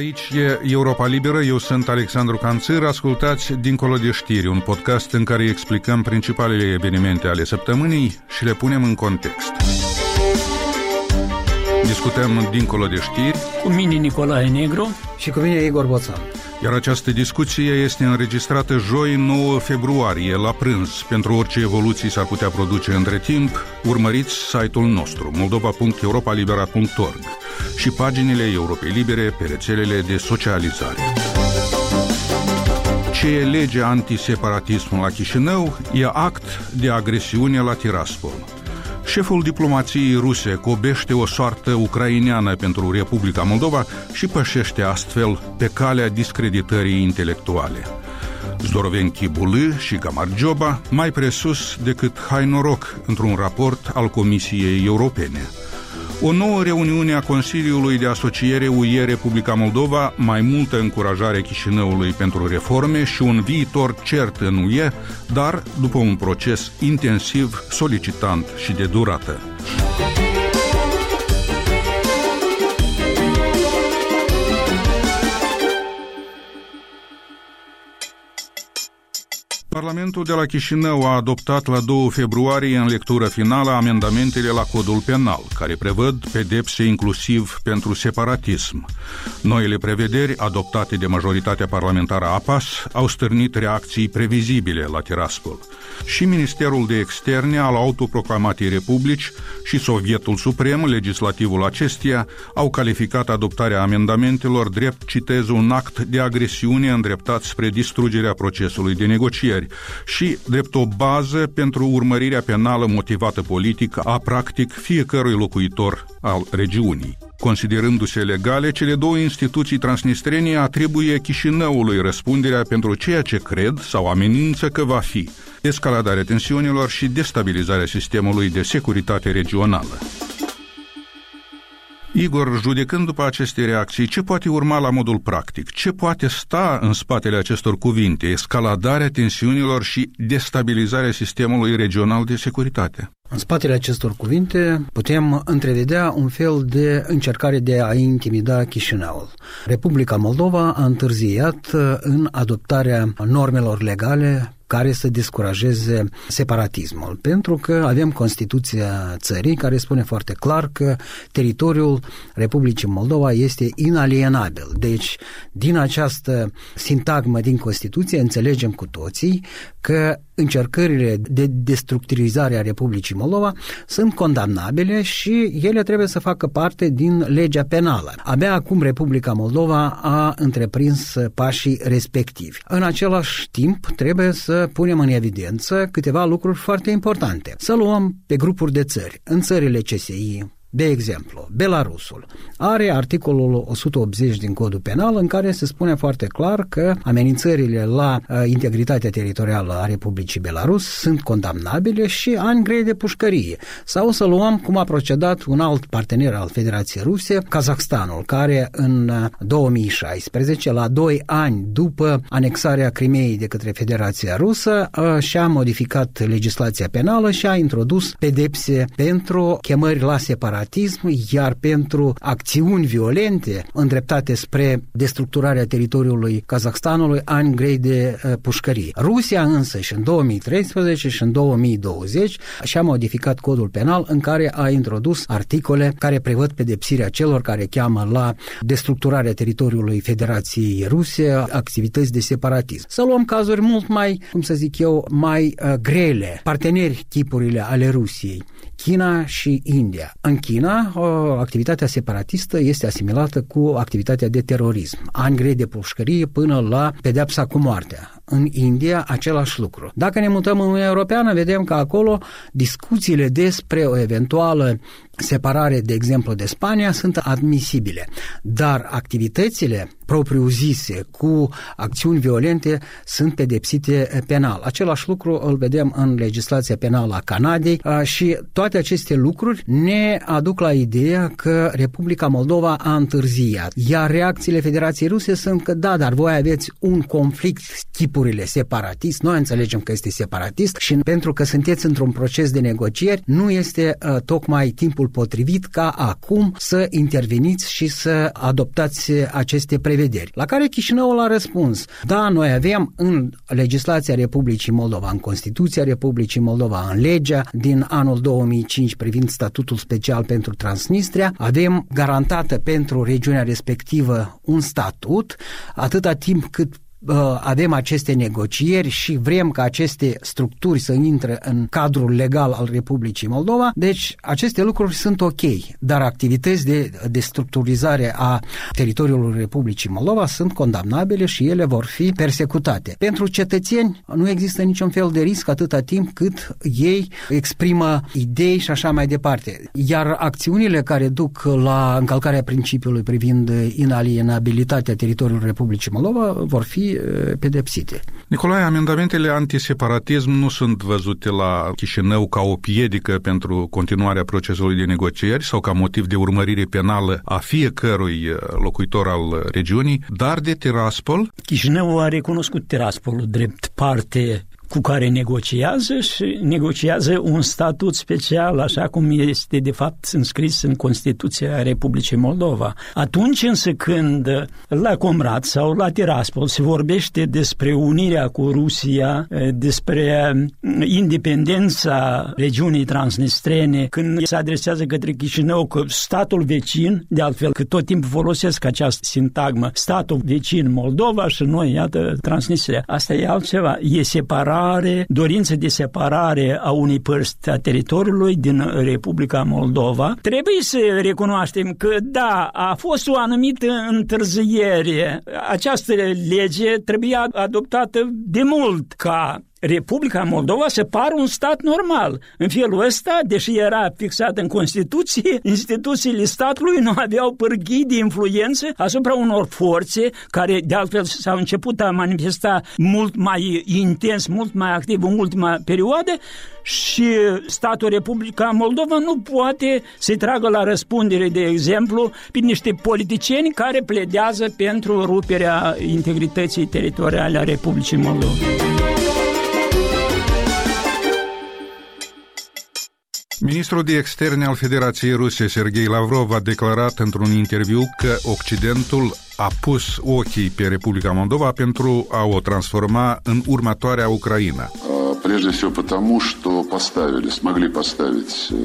Aici e Europa Liberă, eu sunt Alexandru Canțăr, ascultați Dincolo de știri, un podcast în care explicăm principalele evenimente ale săptămânii și le punem în context. Discutăm Dincolo de știri cu mine Nicolae Negru și cu mine Igor Boțan. Iar această discuție este înregistrată joi 9 februarie la prânz. Pentru orice evoluții s-ar putea produce între timp, urmăriți site-ul nostru moldova.europalibera.org și paginile Europei Libere pe rețelele de socializare. Ce e legea antiseparatismul la Chișinău e act de agresiune la Tiraspol. Șeful diplomației ruse cobește o soartă ucraineană pentru Republica Moldova și pășește astfel pe calea discreditării intelectuale. Zdoroven Chibulă și Gamarjoba mai presus decât hai noroc într-un raport al Comisiei Europene – o nouă reuniune a Consiliului de Asociere UE Republica Moldova, mai multă încurajare Chișinăului pentru reforme și un viitor cert în UE, dar după un proces intensiv, solicitant și de durată. Parlamentul de la Chișinău a adoptat la 2 februarie în lectură finală amendamentele la codul penal, care prevăd pedepse inclusiv pentru separatism. Noile prevederi, adoptate de majoritatea parlamentară APAS, au stârnit reacții previzibile la Tiraspol. Și Ministerul de Externe al autoproclamatei Republici și Sovietul Suprem, legislativul acesteia, au calificat adoptarea amendamentelor drept, citez, un act de agresiune îndreptat spre distrugerea procesului de negocieri și drept o bază pentru urmărirea penală motivată politic a practic fiecărui locuitor al regiunii. Considerându-se legale, cele două instituții transnistrene atribuie Chișinăului răspunderea pentru ceea ce cred sau amenință că va fi escaladarea tensiunilor și destabilizarea sistemului de securitate regională. Igor, judecând după aceste reacții, ce poate urma la modul practic? Ce poate sta în spatele acestor cuvinte? Escaladarea tensiunilor și destabilizarea sistemului regional de securitate. În spatele acestor cuvinte putem întrevedea un fel de încercare de a intimida Chișinăul. Republica Moldova a întârziat în adoptarea normelor legale care să descurajeze separatismul. Pentru că avem Constituția țării care spune foarte clar că teritoriul Republicii Moldova este inalienabil. Deci, din această sintagmă din Constituție, înțelegem cu toții că încercările de destructurizare a Republicii Moldova sunt condamnabile și ele trebuie să facă parte din legea penală. Abia acum Republica Moldova a întreprins pașii respectivi. În același timp, trebuie să punem în evidență câteva lucruri foarte importante. Să luăm pe grupuri de țări. În țările CSI, de exemplu, Belarusul are articolul 180 din codul penal în care se spune foarte clar că amenințările la uh, integritatea teritorială a Republicii Belarus sunt condamnabile și ani grei de pușcărie. Sau să luăm cum a procedat un alt partener al Federației Ruse, Kazahstanul, care în 2016, uh, la doi ani după anexarea Crimeei de către Federația Rusă, uh, și-a modificat legislația penală și a introdus pedepse pentru chemări la separare separatism, iar pentru acțiuni violente îndreptate spre destructurarea teritoriului Kazahstanului, ani grei de uh, pușcărie. Rusia însă și în 2013 și în 2020 și-a modificat codul penal în care a introdus articole care prevăd pedepsirea celor care cheamă la destructurarea teritoriului Federației Ruse activități de separatism. Să luăm cazuri mult mai, cum să zic eu, mai uh, grele, parteneri tipurile ale Rusiei. China și India. În China, activitatea separatistă este asimilată cu activitatea de terorism. Ani grei de pușcărie până la pedepsa cu moartea în India același lucru. Dacă ne mutăm în Uniunea Europeană, vedem că acolo discuțiile despre o eventuală separare, de exemplu, de Spania sunt admisibile, dar activitățile propriu-zise cu acțiuni violente sunt pedepsite penal. Același lucru îl vedem în legislația penală a Canadei și toate aceste lucruri ne aduc la ideea că Republica Moldova a întârziat. Iar reacțiile Federației Ruse sunt că da, dar voi aveți un conflict tipurile separatist, noi înțelegem că este separatist și pentru că sunteți într-un proces de negocieri, nu este uh, tocmai timpul potrivit ca acum să interveniți și să adoptați aceste prevederi. La care Chișinăul a răspuns, da, noi avem în legislația Republicii Moldova, în Constituția Republicii Moldova, în legea din anul 2005 privind statutul special pentru Transnistria, avem garantată pentru regiunea respectivă un statut, atâta timp cât avem aceste negocieri și vrem ca aceste structuri să intre în cadrul legal al Republicii Moldova, deci aceste lucruri sunt ok, dar activități de, de structurizare a teritoriului Republicii Moldova sunt condamnabile și ele vor fi persecutate. Pentru cetățeni nu există niciun fel de risc atâta timp cât ei exprimă idei și așa mai departe. Iar acțiunile care duc la încălcarea principiului privind inalienabilitatea teritoriului Republicii Moldova vor fi pedepsite. Nicolae, amendamentele antiseparatism nu sunt văzute la Chișinău ca o piedică pentru continuarea procesului de negocieri sau ca motiv de urmărire penală a fiecărui locuitor al regiunii, dar de Tiraspol. Chișinău a recunoscut Tiraspolul drept parte cu care negociază și negociază un statut special, așa cum este de fapt înscris în Constituția Republicii Moldova. Atunci însă când la Comrat sau la Tiraspol se vorbește despre unirea cu Rusia, despre independența regiunii transnistrene, când se adresează către Chișinău că statul vecin, de altfel că tot timpul folosesc această sintagmă, statul vecin Moldova și noi, iată, Transnistria. Asta e altceva, e separat separare, dorință de separare a unei părți a teritoriului din Republica Moldova, trebuie să recunoaștem că, da, a fost o anumită întârziere. Această lege trebuia adoptată de mult ca Republica Moldova se pare un stat normal. În felul ăsta, deși era fixat în Constituție, instituțiile statului nu aveau pârghii de influență asupra unor forțe care, de altfel, s-au început a manifesta mult mai intens, mult mai activ în ultima perioadă și statul Republica Moldova nu poate să-i tragă la răspundere, de exemplu, pe niște politicieni care pledează pentru ruperea integrității teritoriale a Republicii Moldova. Ministrul de externe al Federației Ruse, Sergei Lavrov, a declarat într-un interviu că Occidentul a pus ochii pe Republica Moldova pentru a o transforma în următoarea Ucraina. Прежде всего потому, что поставили, смогли поставить э,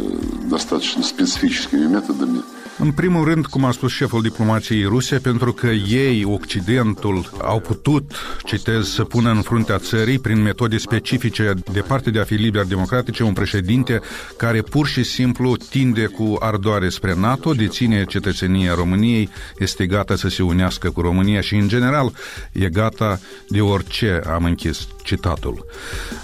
достаточно специфическими методами în primul rând, cum a spus șeful diplomației ruse, pentru că ei, Occidentul, au putut, citez, să pună în fruntea țării, prin metode specifice, departe de a fi liber democratice, un președinte care pur și simplu tinde cu ardoare spre NATO, deține cetățenia României, este gata să se unească cu România și, în general, e gata de orice, am închis citatul.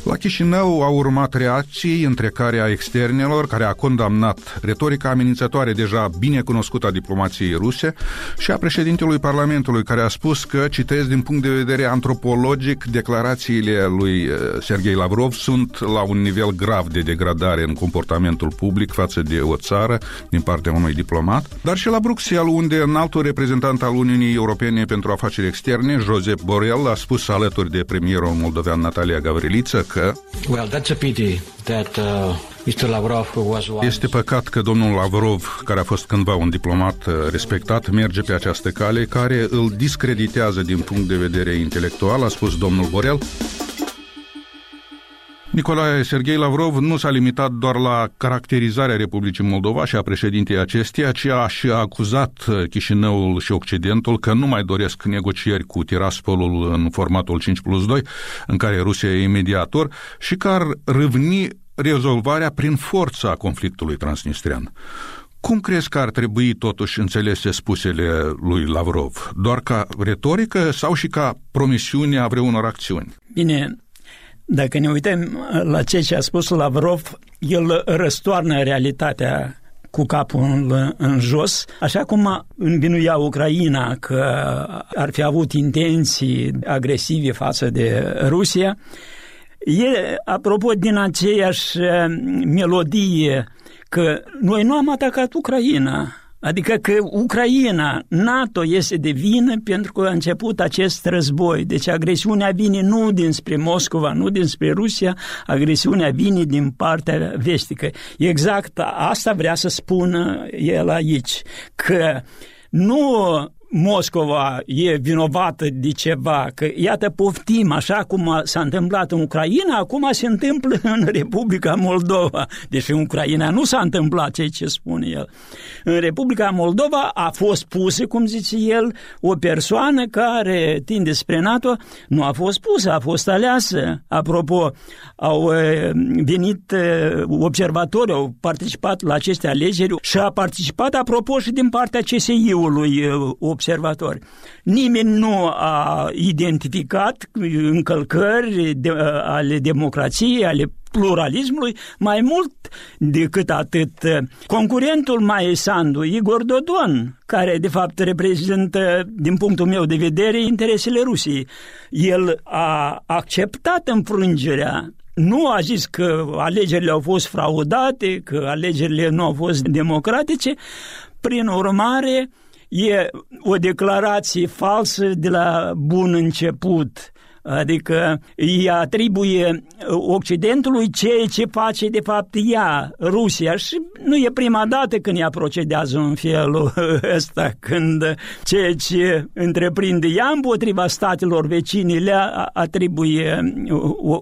La Chișinău au urmat reacții, între care a externelor, care a condamnat retorica amenințătoare deja bine cunoscută a diplomației ruse și a președintelui Parlamentului, care a spus că, citesc din punct de vedere antropologic, declarațiile lui eh, Sergei Lavrov sunt la un nivel grav de degradare în comportamentul public față de o țară din partea unui diplomat, dar și la Bruxelles, unde înaltul reprezentant al Uniunii Europene pentru Afaceri Externe, Josep Borrell, a spus alături de premierul moldovean Natalia Gavriliță că well, that's a pity that, uh... Este păcat că domnul Lavrov, care a fost cândva un diplomat uh, respectat, merge pe această cale care îl discreditează din punct de vedere intelectual, a spus domnul Borel. Nicolae Sergei Lavrov nu s-a limitat doar la caracterizarea Republicii Moldova și a președintei acesteia, ci a și acuzat uh, Chișinăul și Occidentul că nu mai doresc negocieri cu Tiraspolul în formatul 5 plus 2, în care Rusia e mediator, și că ar râvni rezolvarea prin forța conflictului transnistrian. Cum crezi că ar trebui totuși înțelese spusele lui Lavrov? Doar ca retorică sau și ca promisiune a vreunor acțiuni? Bine, dacă ne uităm la ce ce a spus Lavrov, el răstoarnă realitatea cu capul în, în jos, așa cum învinuia Ucraina că ar fi avut intenții agresive față de Rusia, E, apropo, din aceeași melodie că noi nu am atacat Ucraina, Adică că Ucraina, NATO este de vină pentru că a început acest război. Deci agresiunea vine nu dinspre Moscova, nu dinspre Rusia, agresiunea vine din partea vestică. Exact asta vrea să spună el aici, că nu Moscova e vinovată de ceva, că iată poftim, așa cum s-a întâmplat în Ucraina, acum se întâmplă în Republica Moldova. Deși în Ucraina nu s-a întâmplat ceea ce spune el. În Republica Moldova a fost pusă, cum zice el, o persoană care tinde spre NATO, nu a fost pusă, a fost aleasă. Apropo, au venit observatori, au participat la aceste alegeri și a participat, apropo, și din partea CSI-ului observatori. Nimeni nu a identificat încălcări de, ale democrației, ale pluralismului, mai mult decât atât. Concurentul mai Sandu, Igor Dodon, care de fapt reprezintă, din punctul meu de vedere, interesele Rusiei. El a acceptat înfrângerea nu a zis că alegerile au fost fraudate, că alegerile nu au fost democratice, prin urmare, e o declarație falsă de la bun început. Adică îi atribuie Occidentului ceea ce face de fapt ea, Rusia. Și nu e prima dată când ea procedează în felul ăsta, când ceea ce întreprinde ea împotriva statelor vecine le atribuie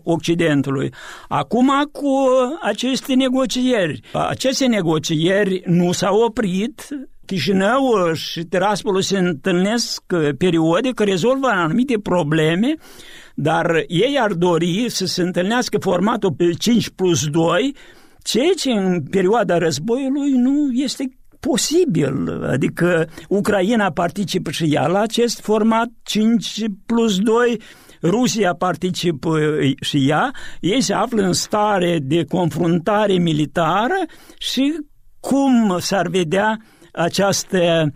Occidentului. Acum cu aceste negocieri. Aceste negocieri nu s-au oprit, Chișinău și Tiraspolul se întâlnesc periodic, rezolvă anumite probleme, dar ei ar dori să se întâlnească formatul 5 plus 2, ceea ce în perioada războiului nu este posibil. Adică Ucraina participă și ea la acest format 5 plus 2, Rusia participă și ea, ei se află în stare de confruntare militară și cum s-ar vedea această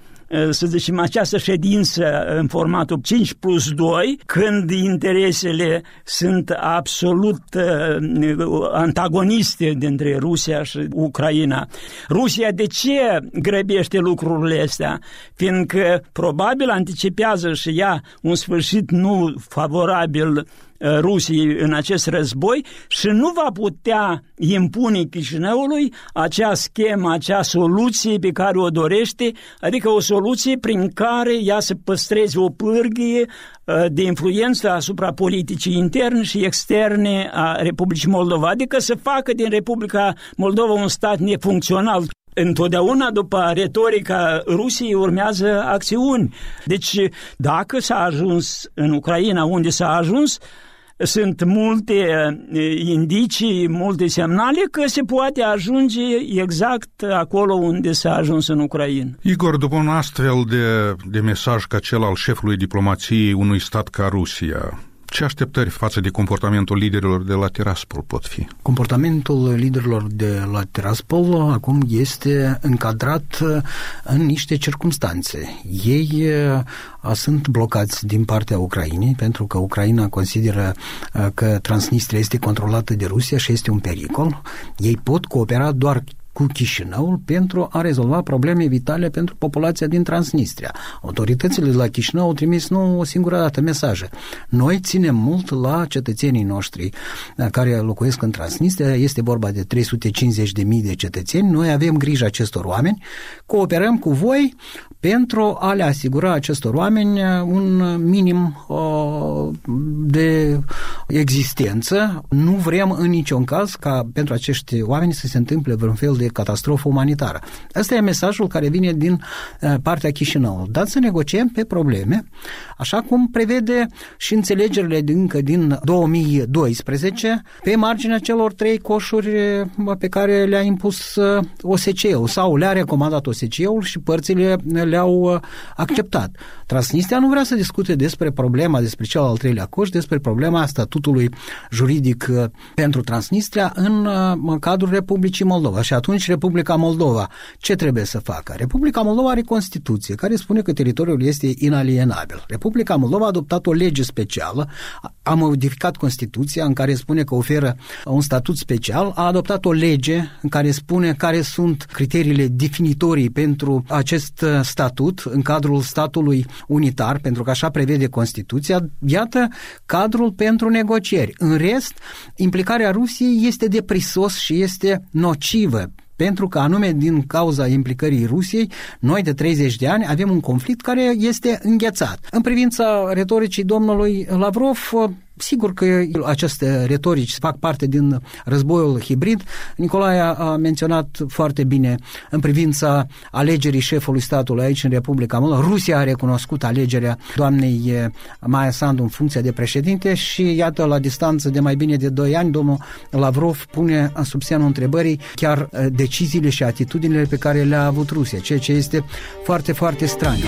să zicem, această ședință în formatul 5 plus 2, când interesele sunt absolut antagoniste dintre Rusia și Ucraina. Rusia de ce grăbește lucrurile astea? Fiindcă probabil anticipează și ea un sfârșit nu favorabil Uh, Rusiei în acest război și nu va putea impune Chișinăului acea schemă, acea soluție pe care o dorește, adică o soluție prin care ea să păstreze o pârghie uh, de influență asupra politicii interne și externe a Republicii Moldova, adică să facă din Republica Moldova un stat nefuncțional. Întotdeauna după retorica Rusiei urmează acțiuni. Deci dacă s-a ajuns în Ucraina unde s-a ajuns, sunt multe indicii, multe semnale că se poate ajunge exact acolo unde s-a ajuns în Ucraina. Igor, după un astfel de, de mesaj ca cel al șefului diplomației unui stat ca Rusia, ce așteptări față de comportamentul liderilor de la Tiraspol pot fi? Comportamentul liderilor de la Tiraspol acum este încadrat în niște circunstanțe. Ei sunt blocați din partea Ucrainei pentru că Ucraina consideră că Transnistria este controlată de Rusia și este un pericol. Ei pot coopera doar cu Chișinăul pentru a rezolva probleme vitale pentru populația din Transnistria. Autoritățile de la Chișinău au trimis nu o singură dată mesaje. Noi ținem mult la cetățenii noștri uh, care locuiesc în Transnistria. Este vorba de 350.000 de cetățeni. Noi avem grijă acestor oameni, cooperăm cu voi pentru a le asigura acestor oameni uh, un minim uh, de existență. Nu vrem în niciun caz ca pentru acești oameni să se întâmple vreun fel de catastrofă umanitară. Asta e mesajul care vine din uh, partea Chișinăului. Dar să negociem pe probleme, așa cum prevede și înțelegerile din, încă din 2012 pe marginea celor trei coșuri uh, pe care le-a impus uh, OSCE-ul sau le-a recomandat OSCE-ul și părțile le-au acceptat. Transnistria nu vrea să discute despre problema, despre cel al treilea coș, despre problema statutului juridic pentru Transnistria în, în cadrul Republicii Moldova. Și atunci Republica Moldova ce trebuie să facă? Republica Moldova are Constituție care spune că teritoriul este inalienabil. Republica Moldova a adoptat o lege specială, a modificat Constituția în care spune că oferă un statut special, a adoptat o lege în care spune care sunt criteriile definitorii pentru acest statut în cadrul statului unitar, pentru că așa prevede Constituția. Iată cadrul pentru negocieri. În rest, implicarea Rusiei este de prisos și este nocivă pentru că anume din cauza implicării Rusiei, noi de 30 de ani avem un conflict care este înghețat. În privința retoricii domnului Lavrov, Sigur că aceste retorici fac parte din războiul hibrid. Nicolae a menționat foarte bine în privința alegerii șefului statului aici în Republica Moldova. Rusia a recunoscut alegerea doamnei Maia Sandu în funcție de președinte și iată la distanță de mai bine de 2 ani domnul Lavrov pune sub semnul întrebării chiar deciziile și atitudinile pe care le-a avut Rusia, ceea ce este foarte, foarte straniu.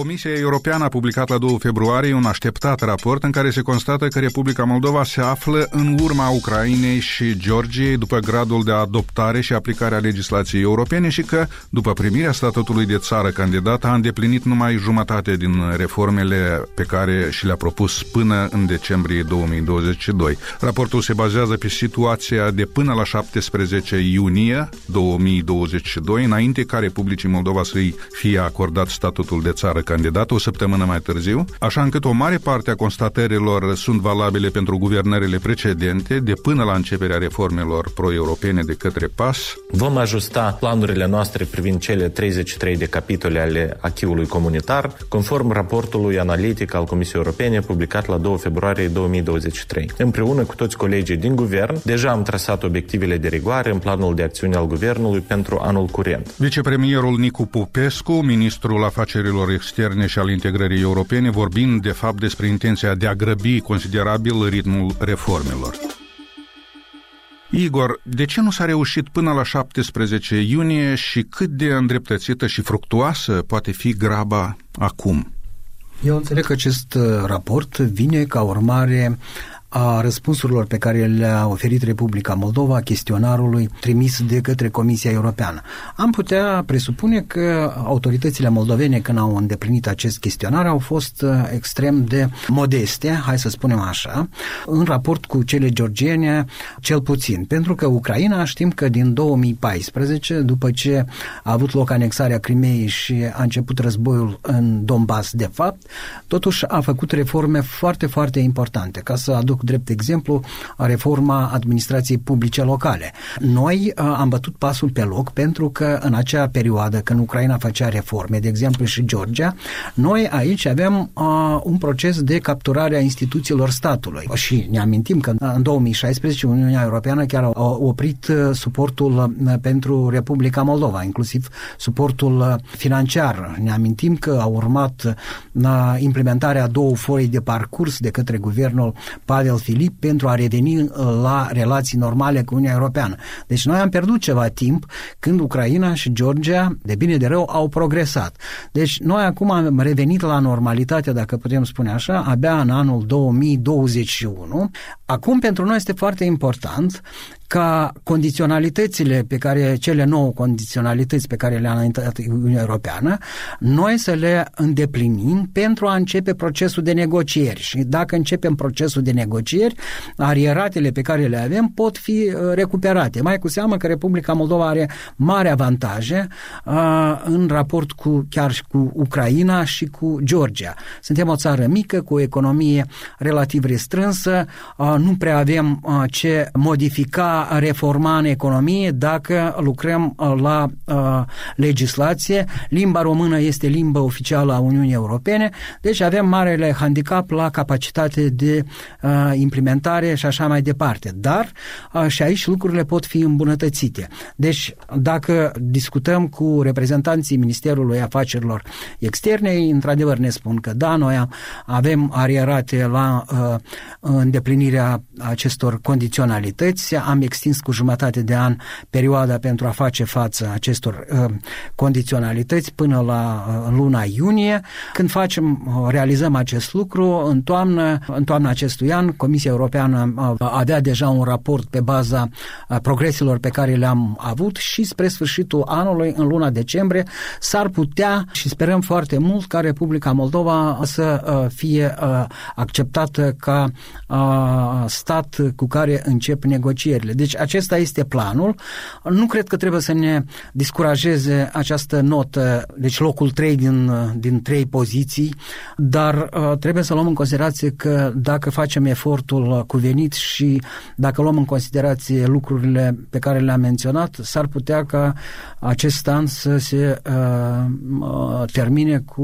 Comisia Europeană a publicat la 2 februarie un așteptat raport în care se constată că Republica Moldova se află în urma Ucrainei și Georgiei după gradul de adoptare și aplicare a legislației europene și că, după primirea statutului de țară candidată, a îndeplinit numai jumătate din reformele pe care și le-a propus până în decembrie 2022. Raportul se bazează pe situația de până la 17 iunie 2022, înainte ca Republicii Moldova să-i fie acordat statutul de țară candidat o săptămână mai târziu, așa încât o mare parte a constatărilor sunt valabile pentru guvernările precedente, de până la începerea reformelor pro-europene de către PAS. Vom ajusta planurile noastre privind cele 33 de capitole ale achiului comunitar, conform raportului analitic al Comisiei Europene publicat la 2 februarie 2023. Împreună cu toți colegii din guvern, deja am trasat obiectivele de rigoare în planul de acțiune al guvernului pentru anul curent. Vicepremierul Nicu Popescu, ministrul afacerilor externe, externe și al integrării europene, vorbind de fapt despre intenția de a grăbi considerabil ritmul reformelor. Igor, de ce nu s-a reușit până la 17 iunie și cât de îndreptățită și fructuoasă poate fi graba acum? Eu înțeleg că acest uh, raport vine ca urmare a răspunsurilor pe care le-a oferit Republica Moldova chestionarului trimis de către Comisia Europeană. Am putea presupune că autoritățile moldovene, când au îndeplinit acest chestionar, au fost uh, extrem de modeste, hai să spunem așa, în raport cu cele georgiene, cel puțin. Pentru că Ucraina știm că din 2014, după ce a avut loc anexarea Crimeei și a început războiul în Donbass, de fapt, totuși a făcut reforme foarte, foarte importante. Ca să aduc drept exemplu reforma administrației publice locale. Noi uh, am bătut pasul pe loc pentru că în acea perioadă când Ucraina făcea reforme, de exemplu și Georgia, noi aici avem uh, un proces de capturare a instituțiilor statului. Și ne amintim că în 2016 Uniunea Europeană chiar a oprit uh, suportul uh, pentru Republica Moldova, inclusiv suportul financiar. Ne amintim că a urmat implementarea două foi de parcurs de către guvernul Pavel Pavel Filip pentru a reveni uh, la relații normale cu Uniunea Europeană. Deci noi am pierdut ceva timp când Ucraina și Georgia, de bine de rău, au progresat. Deci noi acum am revenit la normalitate, dacă putem spune așa, abia în anul 2021. Acum pentru noi este foarte important ca condiționalitățile pe care, cele nouă condiționalități pe care le-a înaintat Uniunea Europeană, noi să le îndeplinim pentru a începe procesul de negocieri. Și dacă începem procesul de negocieri, arieratele pe care le avem pot fi uh, recuperate. Mai cu seamă că Republica Moldova are mari avantaje uh, în raport cu chiar și cu Ucraina și cu Georgia. Suntem o țară mică, cu o economie relativ restrânsă, uh, nu prea avem uh, ce modifica reforma în economie dacă lucrăm uh, la uh, legislație. Limba română este limba oficială a Uniunii Europene, deci avem marele handicap la capacitate de uh, implementare și așa mai departe. Dar uh, și aici lucrurile pot fi îmbunătățite. Deci, dacă discutăm cu reprezentanții Ministerului Afacerilor Externe, într-adevăr ne spun că da, noi avem arierate la uh, îndeplinirea acestor condiționalități, am extins cu jumătate de an perioada pentru a face față acestor uh, condiționalități până la uh, luna iunie. Când facem, uh, realizăm acest lucru, în toamnă, în toamna acestui an, Comisia Europeană uh, avea deja un raport pe baza uh, progreselor pe care le-am avut și spre sfârșitul anului, în luna decembrie, s-ar putea și sperăm foarte mult ca Republica Moldova să uh, fie uh, acceptată ca uh, stat cu care încep negocierile. Deci acesta este planul. Nu cred că trebuie să ne discurajeze această notă, deci locul 3 din, din 3 poziții, dar trebuie să luăm în considerație că dacă facem efortul cuvenit și dacă luăm în considerație lucrurile pe care le-am menționat, s-ar putea ca acest an să se uh, termine cu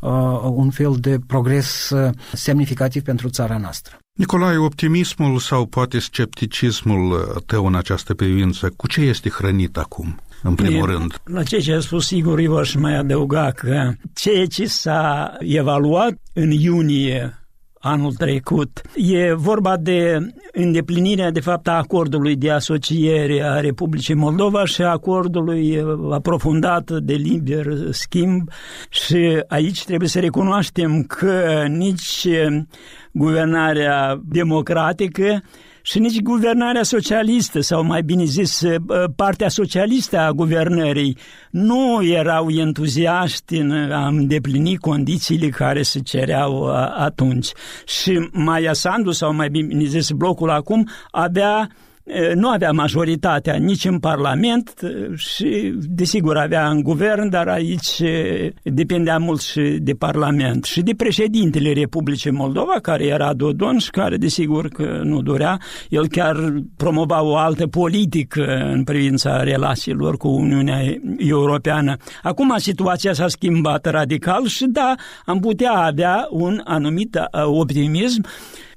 uh, un fel de progres semnificativ pentru țara noastră. Nicolae, optimismul sau poate scepticismul tău în această privință, cu ce este hrănit acum? în primul e, rând. La ce ce a spus sigur, eu aș mai adăuga că ceea ce s-a evaluat în iunie anul trecut. E vorba de îndeplinirea, de fapt, a acordului de asociere a Republicii Moldova și a acordului aprofundat de liber schimb și aici trebuie să recunoaștem că nici guvernarea democratică și nici guvernarea socialistă, sau mai bine zis, partea socialistă a guvernării, nu erau entuziaști în a îndeplini condițiile care se cereau atunci. Și Maia Sandu, sau mai bine zis, blocul acum, avea nu avea majoritatea nici în Parlament și, desigur, avea în guvern, dar aici depindea mult și de Parlament și de președintele Republicii Moldova, care era Dodonș și care, desigur, că nu dorea. El chiar promova o altă politică în privința relațiilor cu Uniunea Europeană. Acum situația s-a schimbat radical și, da, am putea avea un anumit optimism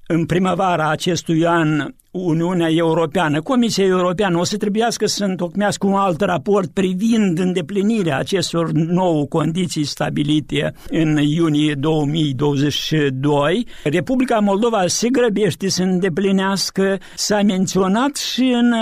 în primăvara acestui an Uniunea Europeană, Comisia Europeană o să trebuiască să întocmească un alt raport privind îndeplinirea acestor nou condiții stabilite în iunie 2022. Republica Moldova se grăbește să îndeplinească, s-a menționat și în uh,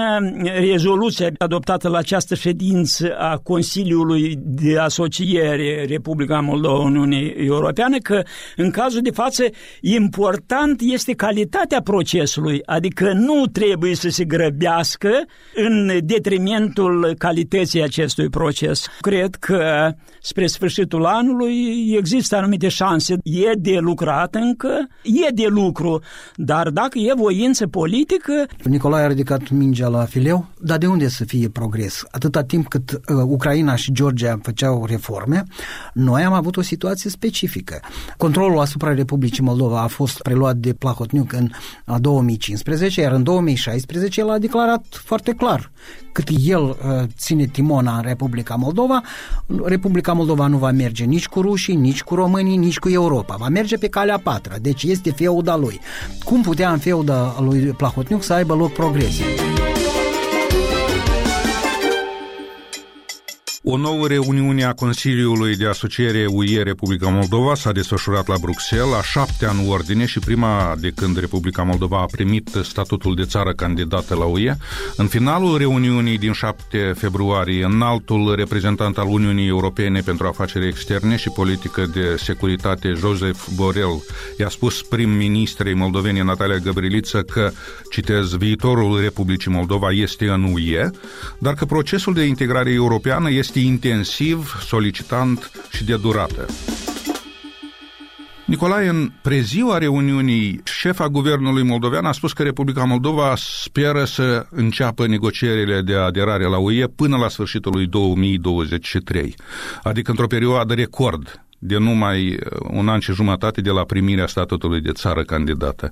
rezoluția adoptată la această ședință a Consiliului de Asociere Republica Moldova Uniunii Europeană că în cazul de față important este calitatea procesului, adică nu trebuie să se grăbească în detrimentul calității acestui proces. Cred că spre sfârșitul anului există anumite șanse. E de lucrat încă, e de lucru, dar dacă e voință politică... Nicolae a ridicat mingea la fileu, dar de unde să fie progres? Atâta timp cât uh, Ucraina și Georgia făceau reforme, noi am avut o situație specifică. Controlul asupra Republicii Moldova a fost preluat de Plahotniuc în 2015, iar în 2016 el a declarat foarte clar cât el uh, ține timona în Republica Moldova, Republica Moldova nu va merge nici cu rușii, nici cu românii, nici cu Europa. Va merge pe calea patra, deci este feuda lui. Cum putea în feuda lui Plahotniuc să aibă loc progresie? O nouă reuniune a Consiliului de Asociere UE Republica Moldova s-a desfășurat la Bruxelles, a șaptea în ordine și prima de când Republica Moldova a primit statutul de țară candidată la UE. În finalul reuniunii din 7 februarie, înaltul reprezentant al Uniunii Europene pentru afaceri externe și politică de securitate, Joseph Borrell, i-a spus prim-ministrei moldovene Natalia Gabrieliță că, citez, viitorul Republicii Moldova este în UE, dar că procesul de integrare europeană este este intensiv, solicitant și de durată. Nicolae, în preziua reuniunii, șefa guvernului moldovean a spus că Republica Moldova speră să înceapă negocierile de aderare la UE până la sfârșitul lui 2023, adică într-o perioadă record de numai un an și jumătate de la primirea statutului de țară candidată.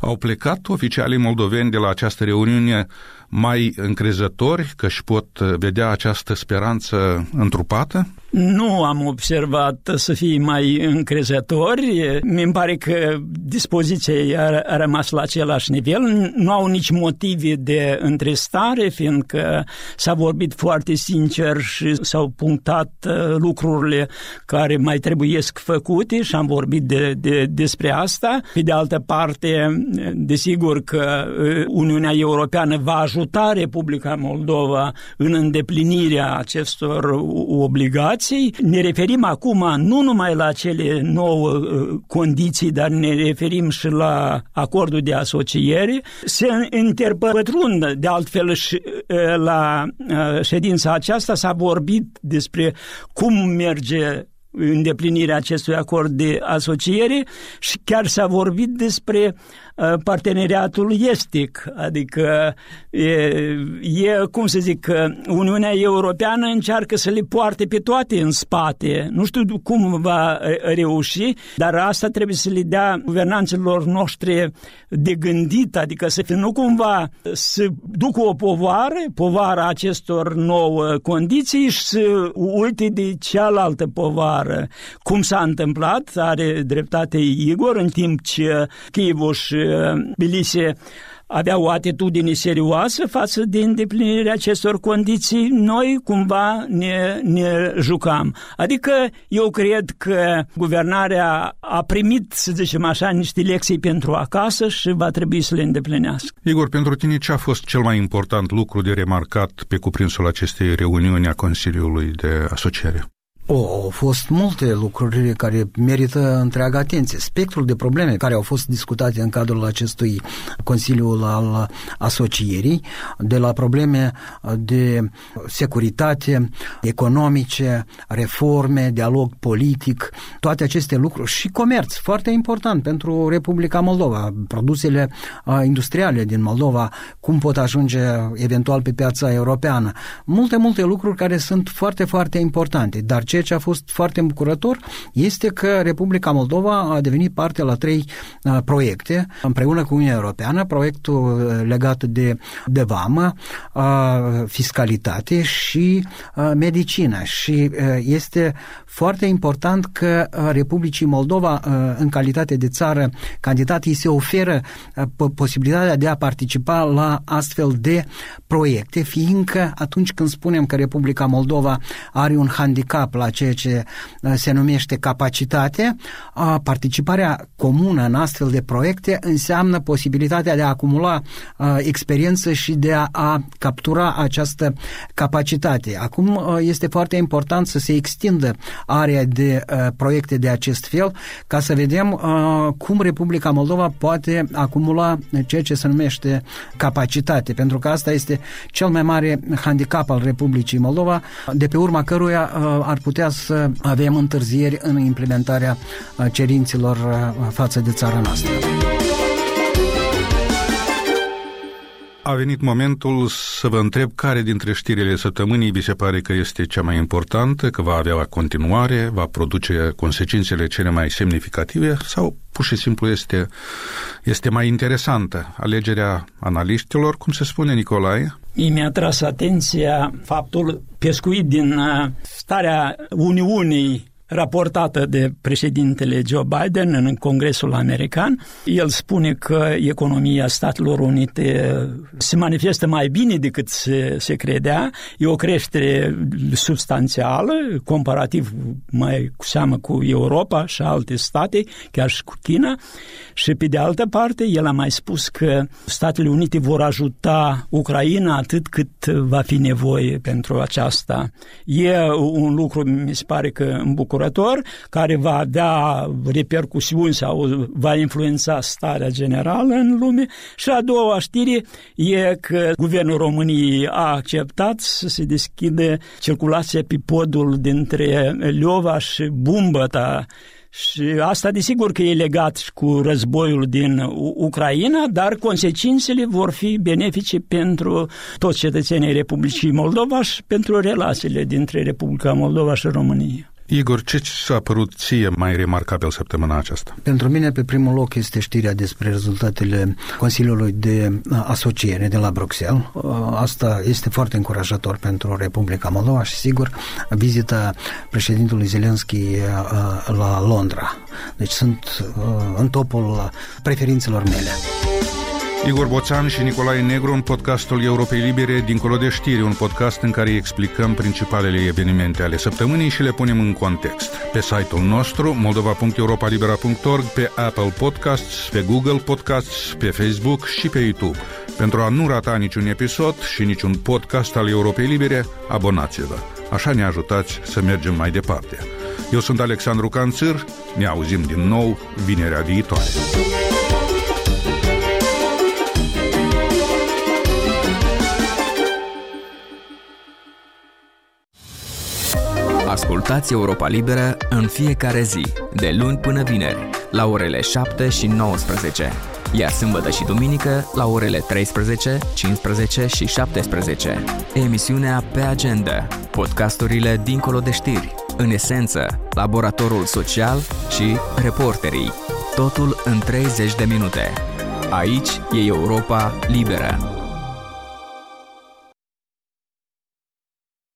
Au plecat oficialii moldoveni de la această reuniune mai încrezători că își pot vedea această speranță întrupată? Nu am observat să fie mai încrezători. Mi pare că dispoziția a, a rămas la același nivel. Nu au nici motive de întristare, fiindcă s-a vorbit foarte sincer și s-au punctat uh, lucrurile care mai trebuiesc făcute și am vorbit de, de, despre asta. Pe de altă parte, desigur că uh, Uniunea Europeană va ajuta ajuta Republica Moldova în îndeplinirea acestor obligații. Ne referim acum nu numai la cele nouă uh, condiții, dar ne referim și la acordul de asociere. Se interpătrund de altfel și uh, la uh, ședința aceasta s-a vorbit despre cum merge îndeplinirea acestui acord de asociere și chiar s-a vorbit despre Uh, parteneriatul estic, adică e, e, cum să zic, Uniunea Europeană încearcă să le poarte pe toate în spate. Nu știu cum va uh, reuși, dar asta trebuie să le dea guvernanților noștri de gândit, adică să fie nu cumva să ducă o povară, povara acestor nouă condiții și să uite de cealaltă povară. Cum s-a întâmplat, are dreptate Igor, în timp ce Chivul și Tbilisi avea o atitudine serioasă față de îndeplinirea acestor condiții, noi cumva ne, ne jucam. Adică eu cred că guvernarea a primit, să zicem așa, niște lecții pentru acasă și va trebui să le îndeplinească. Igor, pentru tine ce a fost cel mai important lucru de remarcat pe cuprinsul acestei reuniuni a Consiliului de Asociere? O, au fost multe lucruri care merită întreaga atenție. Spectrul de probleme care au fost discutate în cadrul acestui Consiliu al Asocierii, de la probleme de securitate, economice, reforme, dialog politic, toate aceste lucruri și comerț, foarte important pentru Republica Moldova. Produsele industriale din Moldova, cum pot ajunge eventual pe piața europeană. Multe, multe lucruri care sunt foarte, foarte importante, dar ce ceea ce a fost foarte îmbucurător este că Republica Moldova a devenit parte la trei uh, proiecte împreună cu Uniunea Europeană, proiectul uh, legat de, de vamă, uh, fiscalitate și medicină. Și este foarte important că Republicii Moldova, în calitate de țară candidat, îi se oferă posibilitatea de a participa la astfel de proiecte, fiindcă atunci când spunem că Republica Moldova are un handicap la ceea ce uh, se numește capacitate, participarea comună în astfel de proiecte înseamnă posibilitatea de a acumula uh, experiență și de a, a captura această capacitate. Acum uh, este foarte important să se extindă area de proiecte de acest fel ca să vedem cum Republica Moldova poate acumula ceea ce se numește capacitate, pentru că asta este cel mai mare handicap al Republicii Moldova, de pe urma căruia ar putea să avem întârzieri în implementarea uh, cerințelor uh, față de țara noastră. A venit momentul să vă întreb care dintre știrile săptămânii vi se pare că este cea mai importantă, că va avea continuare, va produce consecințele cele mai semnificative sau pur și simplu este, este mai interesantă alegerea analiștilor, cum se spune Nicolae? Mi-a tras atenția faptul pescuit din uh, starea Uniunii raportată de președintele Joe Biden în Congresul American. El spune că economia Statelor Unite se manifestă mai bine decât se, se credea. E o creștere substanțială, comparativ mai cu seamă cu Europa și alte state, chiar și cu China. Și pe de altă parte, el a mai spus că Statele Unite vor ajuta Ucraina atât cât va fi nevoie pentru aceasta. E un lucru, mi se pare că îmbucurător procurator care va avea repercusiuni sau va influența starea generală în lume și a doua știre e că Guvernul României a acceptat să se deschide circulația pe podul dintre Leova și Bumbăta și asta desigur că e legat și cu războiul din Ucraina, dar consecințele vor fi benefice pentru toți cetățenii Republicii Moldova și pentru relațiile dintre Republica Moldova și România. Igor, ce s-a părut ție mai remarcabil săptămâna aceasta? Pentru mine, pe primul loc, este știrea despre rezultatele Consiliului de Asociere de la Bruxelles. Asta este foarte încurajator pentru Republica Moldova și, sigur, vizita președintelui Zelenski la Londra. Deci sunt în topul preferințelor mele. Igor Boțan și Nicolae Negru în podcastul Europei Libere Dincolo de știri, un podcast în care explicăm principalele evenimente ale săptămânii și le punem în context. Pe site-ul nostru, moldova.europalibera.org, pe Apple Podcasts, pe Google Podcasts, pe Facebook și pe YouTube. Pentru a nu rata niciun episod și niciun podcast al Europei Libere, abonați-vă. Așa ne ajutați să mergem mai departe. Eu sunt Alexandru Canțir, ne auzim din nou vinerea viitoare. Ascultați Europa Liberă în fiecare zi, de luni până vineri, la orele 7 și 19, iar sâmbătă și duminică la orele 13, 15 și 17. Emisiunea Pe Agenda, podcasturile dincolo de știri, în esență, laboratorul social și reporterii. Totul în 30 de minute. Aici e Europa Liberă.